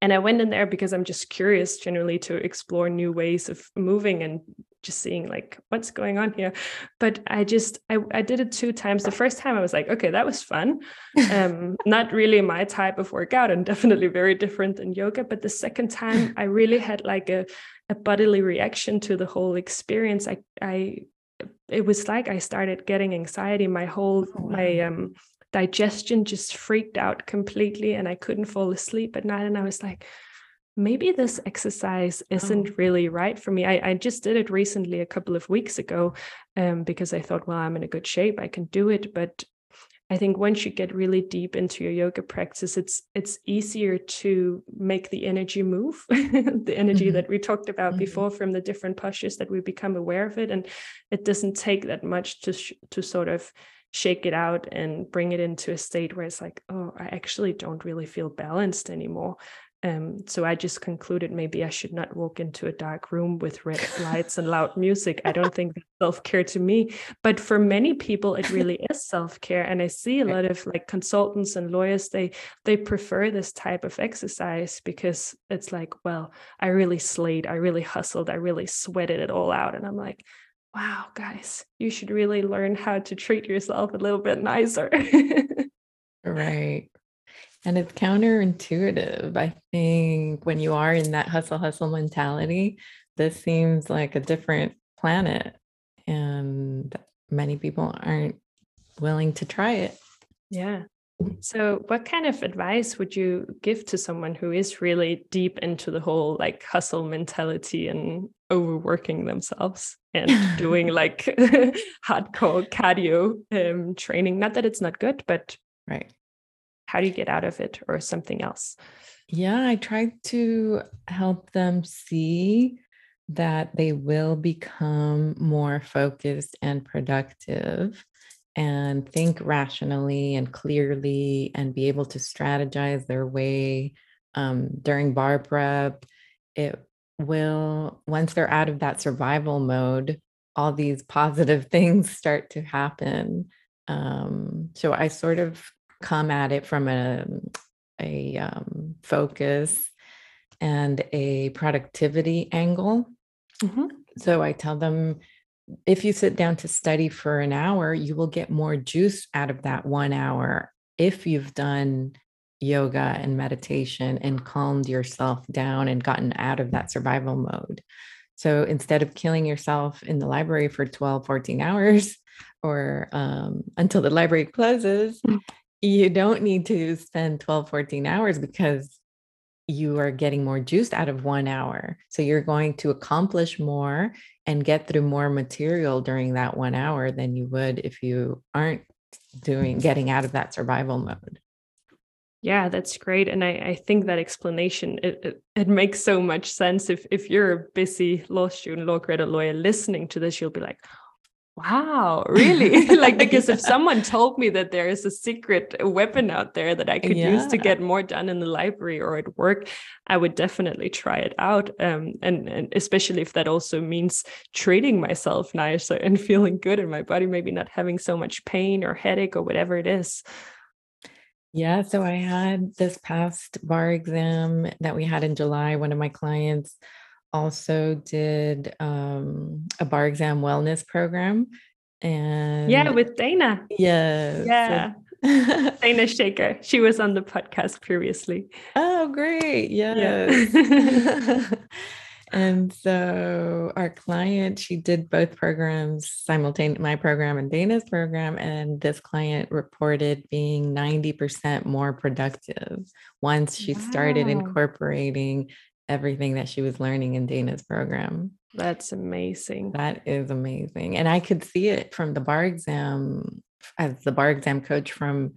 and i went in there because i'm just curious generally to explore new ways of moving and just seeing like what's going on here. But i just i, I did it two times. The first time i was like okay that was fun. Um not really my type of workout and definitely very different than yoga. But the second time i really had like a a bodily reaction to the whole experience. I i it was like I started getting anxiety. My whole oh, my um digestion just freaked out completely and I couldn't fall asleep at night. And I was like, maybe this exercise isn't oh. really right for me. I, I just did it recently a couple of weeks ago um, because I thought, well, I'm in a good shape. I can do it. But I think once you get really deep into your yoga practice, it's it's easier to make the energy move, the energy mm-hmm. that we talked about mm-hmm. before from the different postures that we become aware of it, and it doesn't take that much to sh- to sort of shake it out and bring it into a state where it's like, oh, I actually don't really feel balanced anymore. Um, so I just concluded maybe I should not walk into a dark room with red lights and loud music. I don't think self care to me, but for many people, it really is self care. And I see a lot of like consultants and lawyers they they prefer this type of exercise because it's like, well, I really slayed, I really hustled, I really sweated it all out, and I'm like, wow, guys, you should really learn how to treat yourself a little bit nicer. right. And it's counterintuitive. I think when you are in that hustle, hustle mentality, this seems like a different planet and many people aren't willing to try it. Yeah. So, what kind of advice would you give to someone who is really deep into the whole like hustle mentality and overworking themselves and doing like hardcore cardio um, training? Not that it's not good, but right. How do you get out of it or something else? Yeah, I try to help them see that they will become more focused and productive and think rationally and clearly and be able to strategize their way um, during bar prep. It will, once they're out of that survival mode, all these positive things start to happen. Um, so I sort of come at it from a, a um, focus and a productivity angle. Mm-hmm. So I tell them if you sit down to study for an hour, you will get more juice out of that one hour if you've done yoga and meditation and calmed yourself down and gotten out of that survival mode. So instead of killing yourself in the library for 12, 14 hours or um, until the library closes, mm. You don't need to spend 12, 14 hours because you are getting more juice out of one hour. So you're going to accomplish more and get through more material during that one hour than you would if you aren't doing getting out of that survival mode. Yeah, that's great. And I, I think that explanation it, it, it makes so much sense. If if you're a busy law student, law credit lawyer listening to this, you'll be like, wow really like because yeah. if someone told me that there is a secret weapon out there that i could yeah. use to get more done in the library or at work i would definitely try it out um, and, and especially if that also means treating myself nicer and feeling good in my body maybe not having so much pain or headache or whatever it is yeah so i had this past bar exam that we had in july one of my clients also did um, a bar exam wellness program. And yeah, with Dana. Yes. Yeah. Dana Shaker. She was on the podcast previously. Oh, great. Yes. Yeah. and so our client, she did both programs simultaneously, my program and Dana's program. And this client reported being 90% more productive once she wow. started incorporating everything that she was learning in Dana's program. That's amazing. That is amazing. And I could see it from the bar exam as the bar exam coach from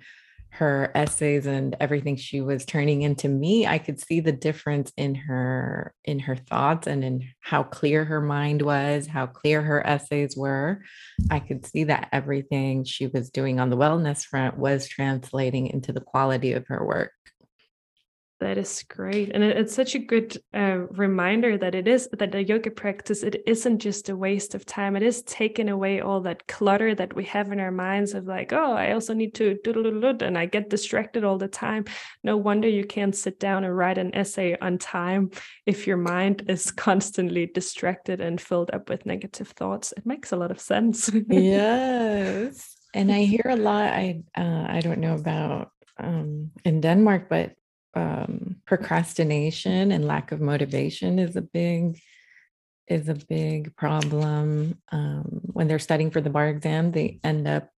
her essays and everything she was turning into me i could see the difference in her in her thoughts and in how clear her mind was how clear her essays were i could see that everything she was doing on the wellness front was translating into the quality of her work that is great. And it's such a good uh, reminder that it is that the yoga practice, it isn't just a waste of time. It is taking away all that clutter that we have in our minds of like, oh, I also need to do and I get distracted all the time. No wonder you can't sit down and write an essay on time if your mind is constantly distracted and filled up with negative thoughts. It makes a lot of sense. yes. And I hear a lot, I uh, I don't know about um, in Denmark, but um, procrastination and lack of motivation is a big is a big problem um, when they're studying for the bar exam they end up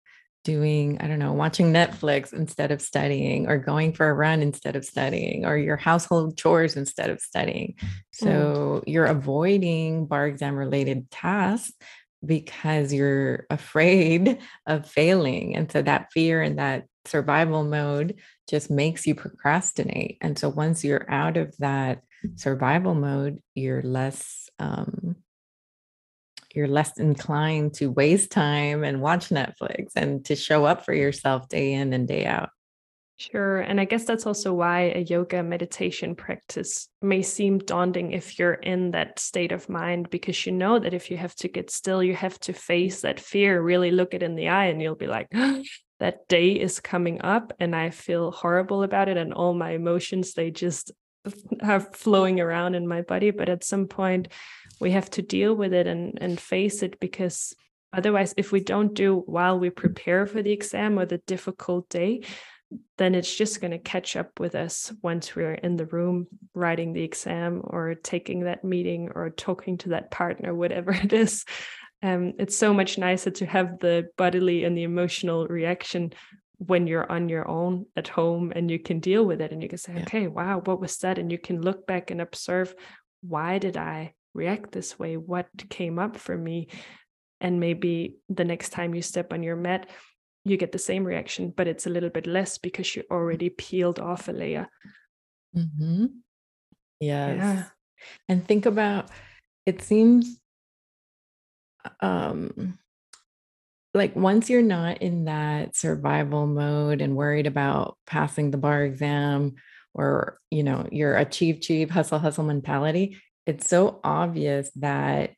doing i don't know watching netflix instead of studying or going for a run instead of studying or your household chores instead of studying mm. so mm. you're avoiding bar exam related tasks because you're afraid of failing and so that fear and that survival mode just makes you procrastinate. And so once you're out of that survival mode, you're less um, you're less inclined to waste time and watch Netflix and to show up for yourself day in and day out. Sure. And I guess that's also why a yoga meditation practice may seem daunting if you're in that state of mind, because you know that if you have to get still, you have to face that fear, really look it in the eye, and you'll be like, that day is coming up and I feel horrible about it and all my emotions they just are flowing around in my body but at some point we have to deal with it and and face it because otherwise if we don't do while we prepare for the exam or the difficult day then it's just going to catch up with us once we're in the room writing the exam or taking that meeting or talking to that partner, whatever it is. Um, it's so much nicer to have the bodily and the emotional reaction when you're on your own at home and you can deal with it and you can say, yeah. okay, wow, what was that? And you can look back and observe why did I react this way? What came up for me? And maybe the next time you step on your mat, you get the same reaction, but it's a little bit less because you already peeled off a layer. Mm-hmm. Yes. Yeah. And think about it seems um like once you're not in that survival mode and worried about passing the bar exam or you know your achieve achieve hustle hustle mentality it's so obvious that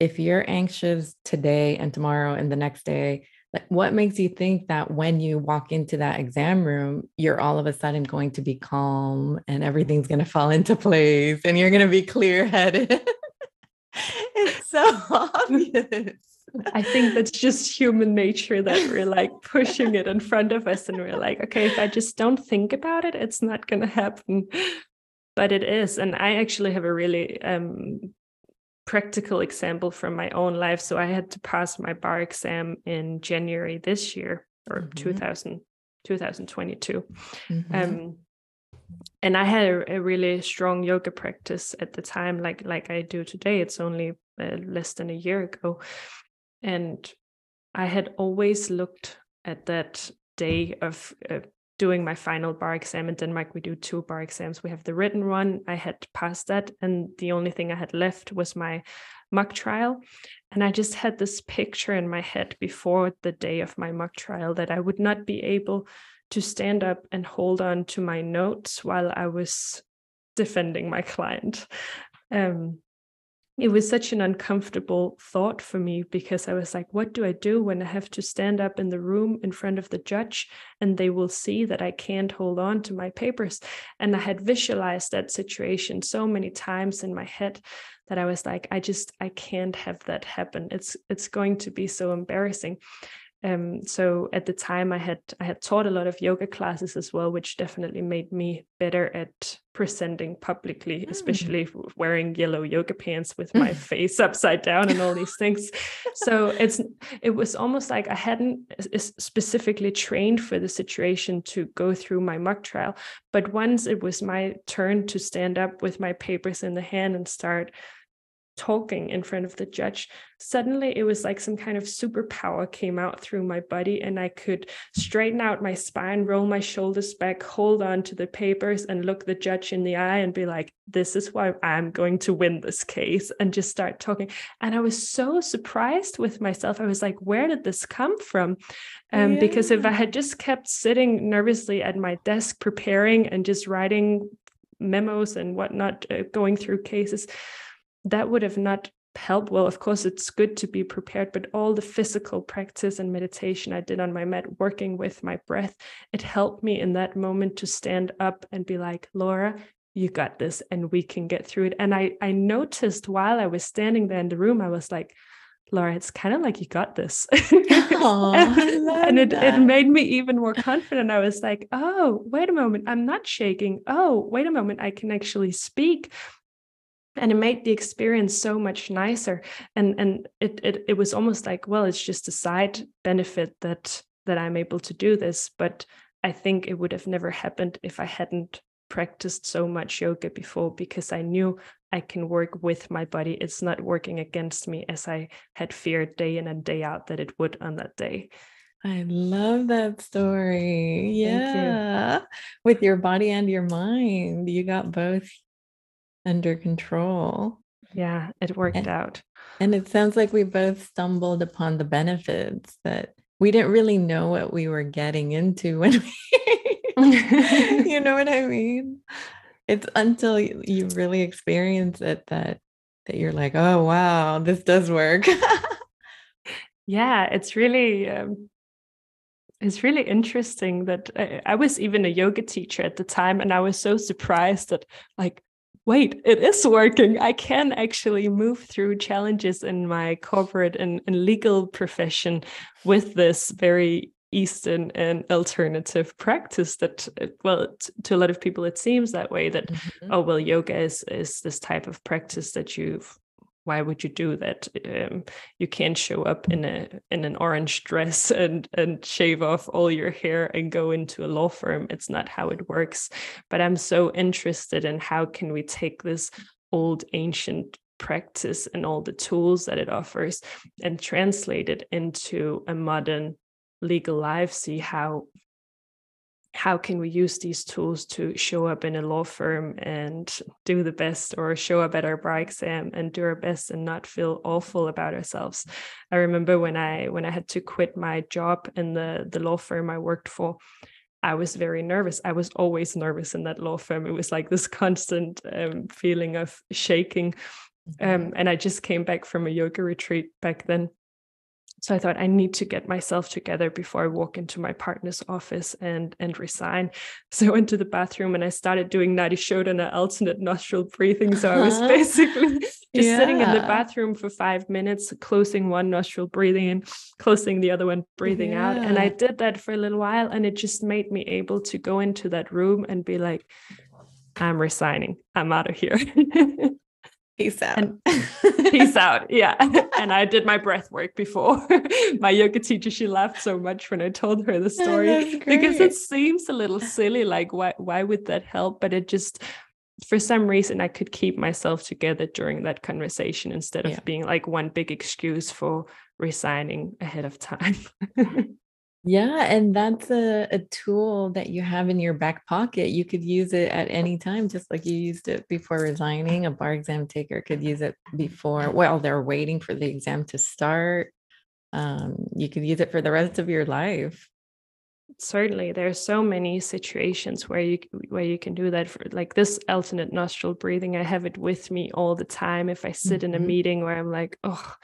if you're anxious today and tomorrow and the next day like what makes you think that when you walk into that exam room you're all of a sudden going to be calm and everything's going to fall into place and you're going to be clear headed it's so obvious I think that's just human nature that we're like pushing it in front of us and we're like, okay, if I just don't think about it, it's not going to happen. But it is. And I actually have a really um, practical example from my own life. So I had to pass my bar exam in January this year or mm-hmm. 2000, 2022. Mm-hmm. Um, and I had a, a, really strong yoga practice at the time, like like I do today. It's only uh, less than a year ago, and I had always looked at that day of uh, doing my final bar exam in Denmark, we do two bar exams. We have the written one. I had passed that, and the only thing I had left was my mock trial. And I just had this picture in my head before the day of my mock trial that I would not be able to stand up and hold on to my notes while I was defending my client. Um, it was such an uncomfortable thought for me because I was like, what do I do when I have to stand up in the room in front of the judge and they will see that I can't hold on to my papers? And I had visualized that situation so many times in my head that I was like, I just I can't have that happen. It's it's going to be so embarrassing. Um, so at the time I had I had taught a lot of yoga classes as well, which definitely made me better at presenting publicly, mm. especially wearing yellow yoga pants with my face upside down and all these things. so it's it was almost like I hadn't specifically trained for the situation to go through my mock trial, but once it was my turn to stand up with my papers in the hand and start talking in front of the judge, suddenly it was like some kind of superpower came out through my body, and I could straighten out my spine, roll my shoulders back, hold on to the papers, and look the judge in the eye and be like, This is why I'm going to win this case, and just start talking. And I was so surprised with myself. I was like, Where did this come from? Um, yeah. Because if I had just kept sitting nervously at my desk preparing and just writing memos and whatnot, uh, going through cases, that would have not helped. Well, of course, it's good to be prepared, but all the physical practice and meditation I did on my mat, working with my breath, it helped me in that moment to stand up and be like, Laura, you got this and we can get through it. And I, I noticed while I was standing there in the room, I was like, Laura, it's kind of like you got this. Aww, and, and it, it made me even more confident. I was like, oh, wait a moment, I'm not shaking. Oh, wait a moment, I can actually speak and it made the experience so much nicer and and it, it it was almost like well it's just a side benefit that that i'm able to do this but i think it would have never happened if i hadn't practiced so much yoga before because i knew i can work with my body it's not working against me as i had feared day in and day out that it would on that day I love that story. Yeah. You. With your body and your mind, you got both under control. Yeah, it worked and, out. And it sounds like we both stumbled upon the benefits that we didn't really know what we were getting into when we, you know what I mean? It's until you really experience it that that you're like, oh wow, this does work. yeah, it's really um, it's really interesting that I, I was even a yoga teacher at the time, and I was so surprised that like wait, it is working. I can actually move through challenges in my corporate and, and legal profession with this very Eastern and alternative practice that, uh, well, to a lot of people, it seems that way that, mm-hmm. oh, well, yoga is, is this type of practice that you've why would you do that? Um, you can't show up in a in an orange dress and and shave off all your hair and go into a law firm. It's not how it works. But i'm so interested in how can we take this old ancient practice and all the tools that it offers and translate it into a modern legal life see how how can we use these tools to show up in a law firm and do the best or show up at our bar exam and do our best and not feel awful about ourselves i remember when i when i had to quit my job in the the law firm i worked for I was very nervous. I was always nervous in that law firm. It was like this constant um, feeling of shaking. Mm-hmm. Um, and I just came back from a yoga retreat back then so i thought i need to get myself together before i walk into my partner's office and and resign. So i went to the bathroom and i started doing nadi shodhana alternate nostril breathing. So i was uh-huh. basically just yeah. sitting in the bathroom for five minutes closing one nostril breathing in closing the other one breathing yeah. out. And i did that for a little while and it just made me able to go into that room and be like i'm resigning. I'm out of here Peace out. And peace out. Yeah. And I did my breath work before my yoga teacher. She laughed so much when I told her the oh, story because it seems a little silly. Like, why, why would that help? But it just, for some reason, I could keep myself together during that conversation instead of yeah. being like one big excuse for resigning ahead of time. Yeah, and that's a, a tool that you have in your back pocket. You could use it at any time, just like you used it before resigning. A bar exam taker could use it before, well, they're waiting for the exam to start. Um, you could use it for the rest of your life certainly there are so many situations where you where you can do that for like this alternate nostril breathing i have it with me all the time if i sit mm-hmm. in a mm-hmm. meeting where i'm like oh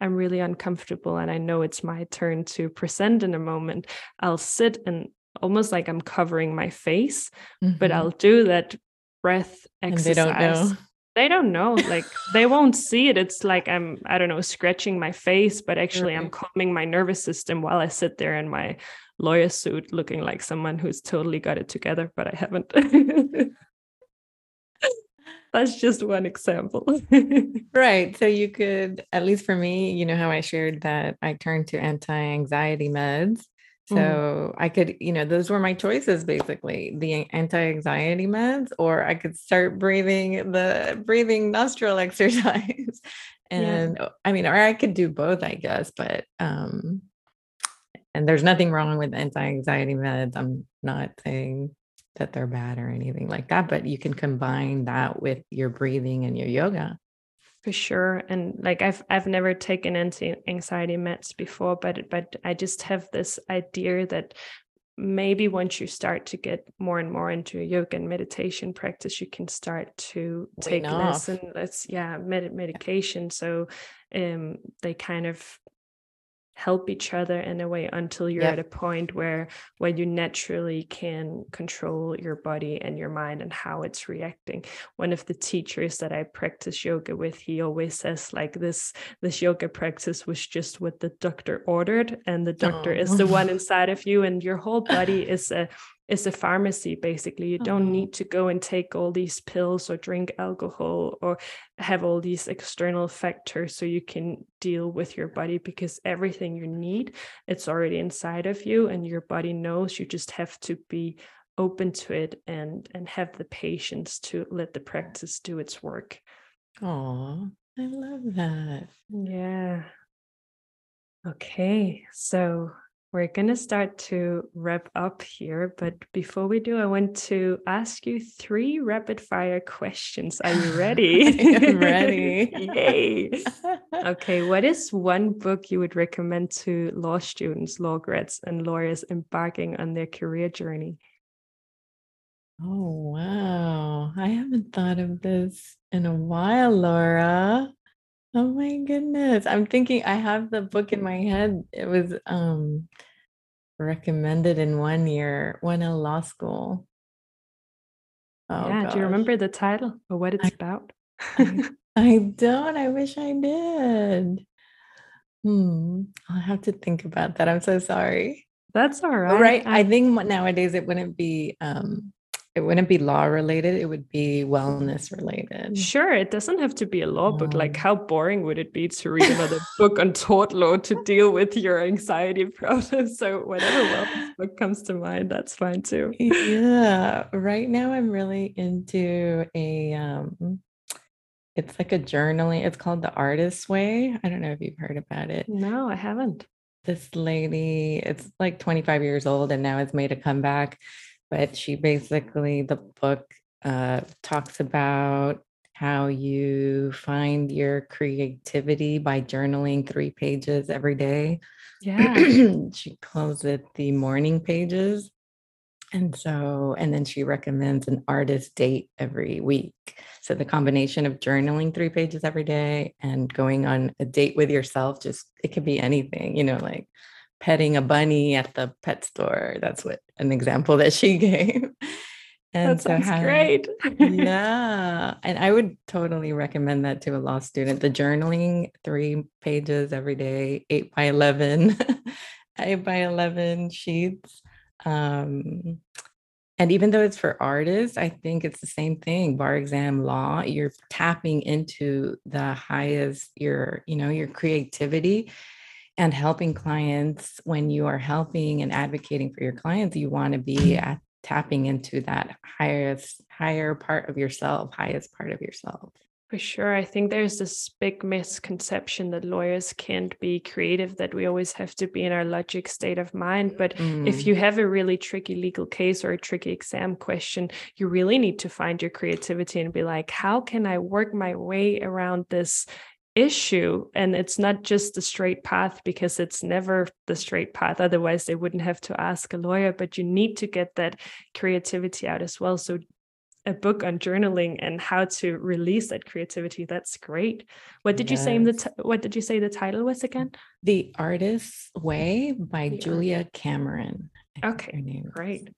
i'm really uncomfortable and i know it's my turn to present in a moment i'll sit and almost like i'm covering my face mm-hmm. but i'll do that breath exercise and they don't know they don't know like they won't see it it's like i'm i don't know scratching my face but actually i'm calming my nervous system while i sit there in my lawyer suit looking like someone who's totally got it together, but I haven't. That's just one example. right. So you could, at least for me, you know how I shared that I turned to anti anxiety meds. So mm. I could, you know, those were my choices basically the anti anxiety meds, or I could start breathing the breathing nostril exercise. and yeah. I mean, or I could do both, I guess, but um, and there's nothing wrong with anti-anxiety meds. I'm not saying that they're bad or anything like that but you can combine that with your breathing and your yoga. For sure and like i've i've never taken anti-anxiety meds before but but i just have this idea that maybe once you start to get more and more into yoga and meditation practice you can start to take less and less yeah med- medication. So um they kind of help each other in a way until you're yep. at a point where where you naturally can control your body and your mind and how it's reacting one of the teachers that i practice yoga with he always says like this this yoga practice was just what the doctor ordered and the doctor oh. is the oh. one inside of you and your whole body is a is a pharmacy basically. You don't mm-hmm. need to go and take all these pills or drink alcohol or have all these external factors so you can deal with your body because everything you need it's already inside of you and your body knows. You just have to be open to it and and have the patience to let the practice do its work. Oh i love that. Yeah. Okay so we're going to start to wrap up here, but before we do, I want to ask you three rapid fire questions. Are you ready? I'm ready. Yay. Okay. What is one book you would recommend to law students, law grads, and lawyers embarking on their career journey? Oh, wow. I haven't thought of this in a while, Laura. Oh my goodness. I'm thinking I have the book in my head. It was um recommended in one year when in law school. Oh, yeah, do you remember the title or what it's I, about? I, I don't. I wish I did. Hmm. I'll have to think about that. I'm so sorry. That's all right. Right. I, I think nowadays it wouldn't be um it wouldn't be law related it would be wellness related. Sure it doesn't have to be a law book like how boring would it be to read another book on tort law to deal with your anxiety problems? So whatever wellness book comes to mind that's fine too. Yeah right now i'm really into a um it's like a journaling it's called the artist's way. I don't know if you've heard about it. No i haven't. This lady it's like 25 years old and now has made a comeback but she basically the book uh, talks about how you find your creativity by journaling three pages every day. Yeah. she calls it the morning pages. And so, and then she recommends an artist date every week. So the combination of journaling three pages every day and going on a date with yourself, just it could be anything, you know, like petting a bunny at the pet store. That's what an example that she gave. And that sounds so great. yeah. And I would totally recommend that to a law student. The journaling, three pages every day, eight by 11, eight by 11 sheets. Um, and even though it's for artists, I think it's the same thing. Bar exam law, you're tapping into the highest, your, you know, your creativity and helping clients when you are helping and advocating for your clients you want to be at, tapping into that highest higher part of yourself highest part of yourself for sure i think there's this big misconception that lawyers can't be creative that we always have to be in our logic state of mind but mm. if you have a really tricky legal case or a tricky exam question you really need to find your creativity and be like how can i work my way around this issue and it's not just the straight path because it's never the straight path otherwise they wouldn't have to ask a lawyer but you need to get that creativity out as well. So a book on journaling and how to release that creativity that's great. What did yes. you say in the what did you say the title was again? The artist's way by julia cameron okay great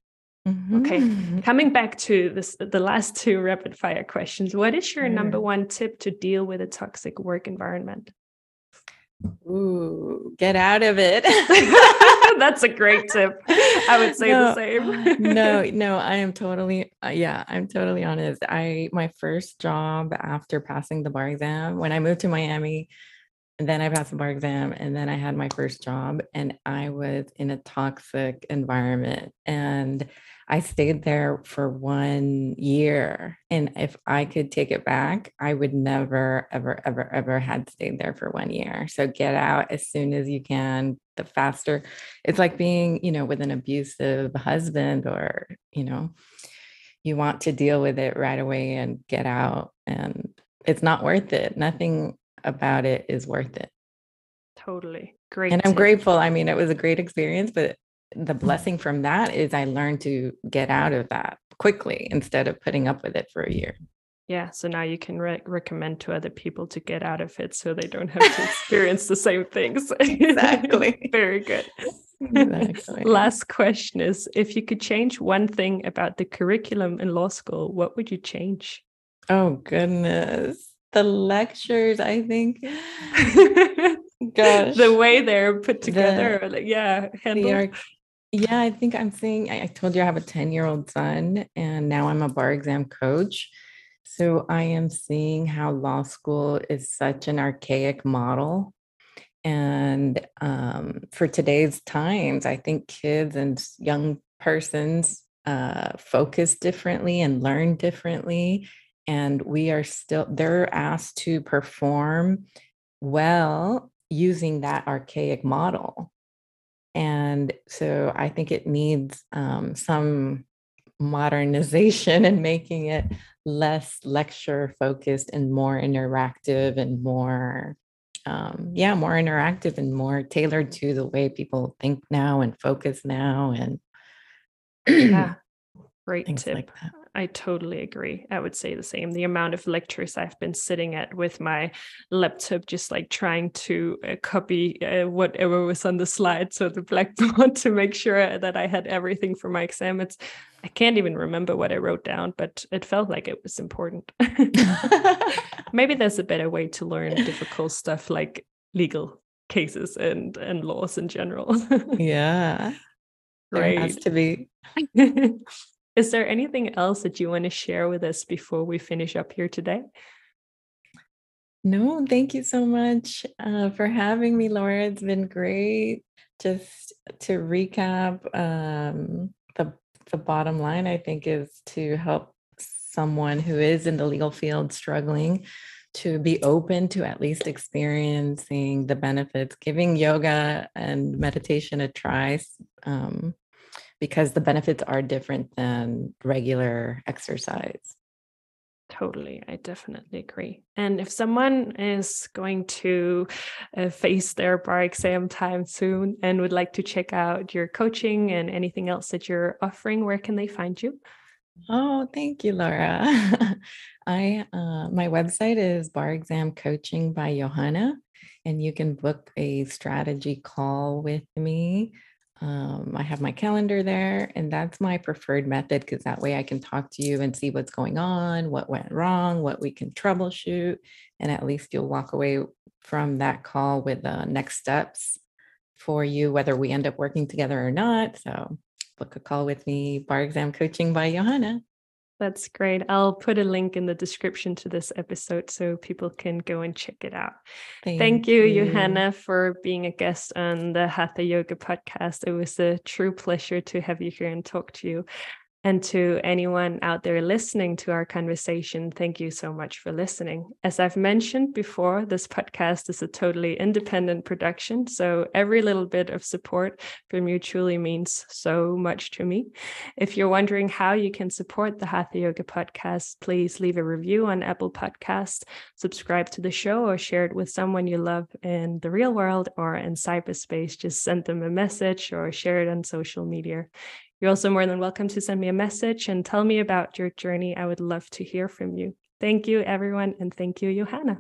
Mm-hmm. Okay, coming back to this, the last two rapid fire questions. What is your number one tip to deal with a toxic work environment? Ooh, get out of it. That's a great tip. I would say no, the same. no, no, I am totally, uh, yeah, I'm totally honest. I, my first job after passing the bar exam, when I moved to Miami, and then I passed the bar exam, and then I had my first job, and I was in a toxic environment. And I stayed there for one year. And if I could take it back, I would never, ever, ever, ever had stayed there for one year. So get out as soon as you can, the faster. It's like being, you know, with an abusive husband or, you know, you want to deal with it right away and get out. And it's not worth it. Nothing about it is worth it. Totally. Great. And I'm tip. grateful. I mean, it was a great experience, but the blessing from that is I learned to get out of that quickly instead of putting up with it for a year. Yeah. So now you can re- recommend to other people to get out of it so they don't have to experience the same things. Exactly. Very good. Exactly. Last question is if you could change one thing about the curriculum in law school, what would you change? Oh, goodness. The lectures, I think. Gosh. the way they're put together. The, like, yeah. Handled. Yeah, I think I'm seeing. I told you I have a 10 year old son, and now I'm a bar exam coach. So I am seeing how law school is such an archaic model. And um, for today's times, I think kids and young persons uh, focus differently and learn differently. And we are still, they're asked to perform well using that archaic model. And so I think it needs um, some modernization and making it less lecture focused and more interactive and more um, yeah more interactive and more tailored to the way people think now and focus now and yeah. Great tip. like I totally agree. I would say the same. The amount of lectures I've been sitting at with my laptop, just like trying to uh, copy uh, whatever was on the slides or the blackboard to make sure that I had everything for my exam. It's I can't even remember what I wrote down, but it felt like it was important. Maybe there's a better way to learn difficult stuff like legal cases and and laws in general. yeah There has to be. Is there anything else that you want to share with us before we finish up here today? No, thank you so much uh, for having me, Laura. It's been great. Just to recap, um, the the bottom line, I think, is to help someone who is in the legal field struggling to be open to at least experiencing the benefits, giving yoga and meditation a try, um, because the benefits are different than regular exercise. Totally, I definitely agree. And if someone is going to uh, face their bar exam time soon and would like to check out your coaching and anything else that you're offering, where can they find you? Oh, thank you, Laura. I uh, my website is Bar Exam Coaching by Yohanna, and you can book a strategy call with me. Um, I have my calendar there, and that's my preferred method because that way I can talk to you and see what's going on, what went wrong, what we can troubleshoot, and at least you'll walk away from that call with the next steps for you, whether we end up working together or not. So book a call with me, Bar Exam Coaching by Yohanna. That's great. I'll put a link in the description to this episode so people can go and check it out. Thank, Thank you, you, Yohanna, for being a guest on the Hatha Yoga podcast. It was a true pleasure to have you here and talk to you. And to anyone out there listening to our conversation, thank you so much for listening. As I've mentioned before, this podcast is a totally independent production. So every little bit of support from you truly means so much to me. If you're wondering how you can support the Hatha Yoga podcast, please leave a review on Apple Podcast, subscribe to the show, or share it with someone you love in the real world or in cyberspace. Just send them a message or share it on social media. You're also more than welcome to send me a message and tell me about your journey. I would love to hear from you. Thank you, everyone, and thank you, Yohanna.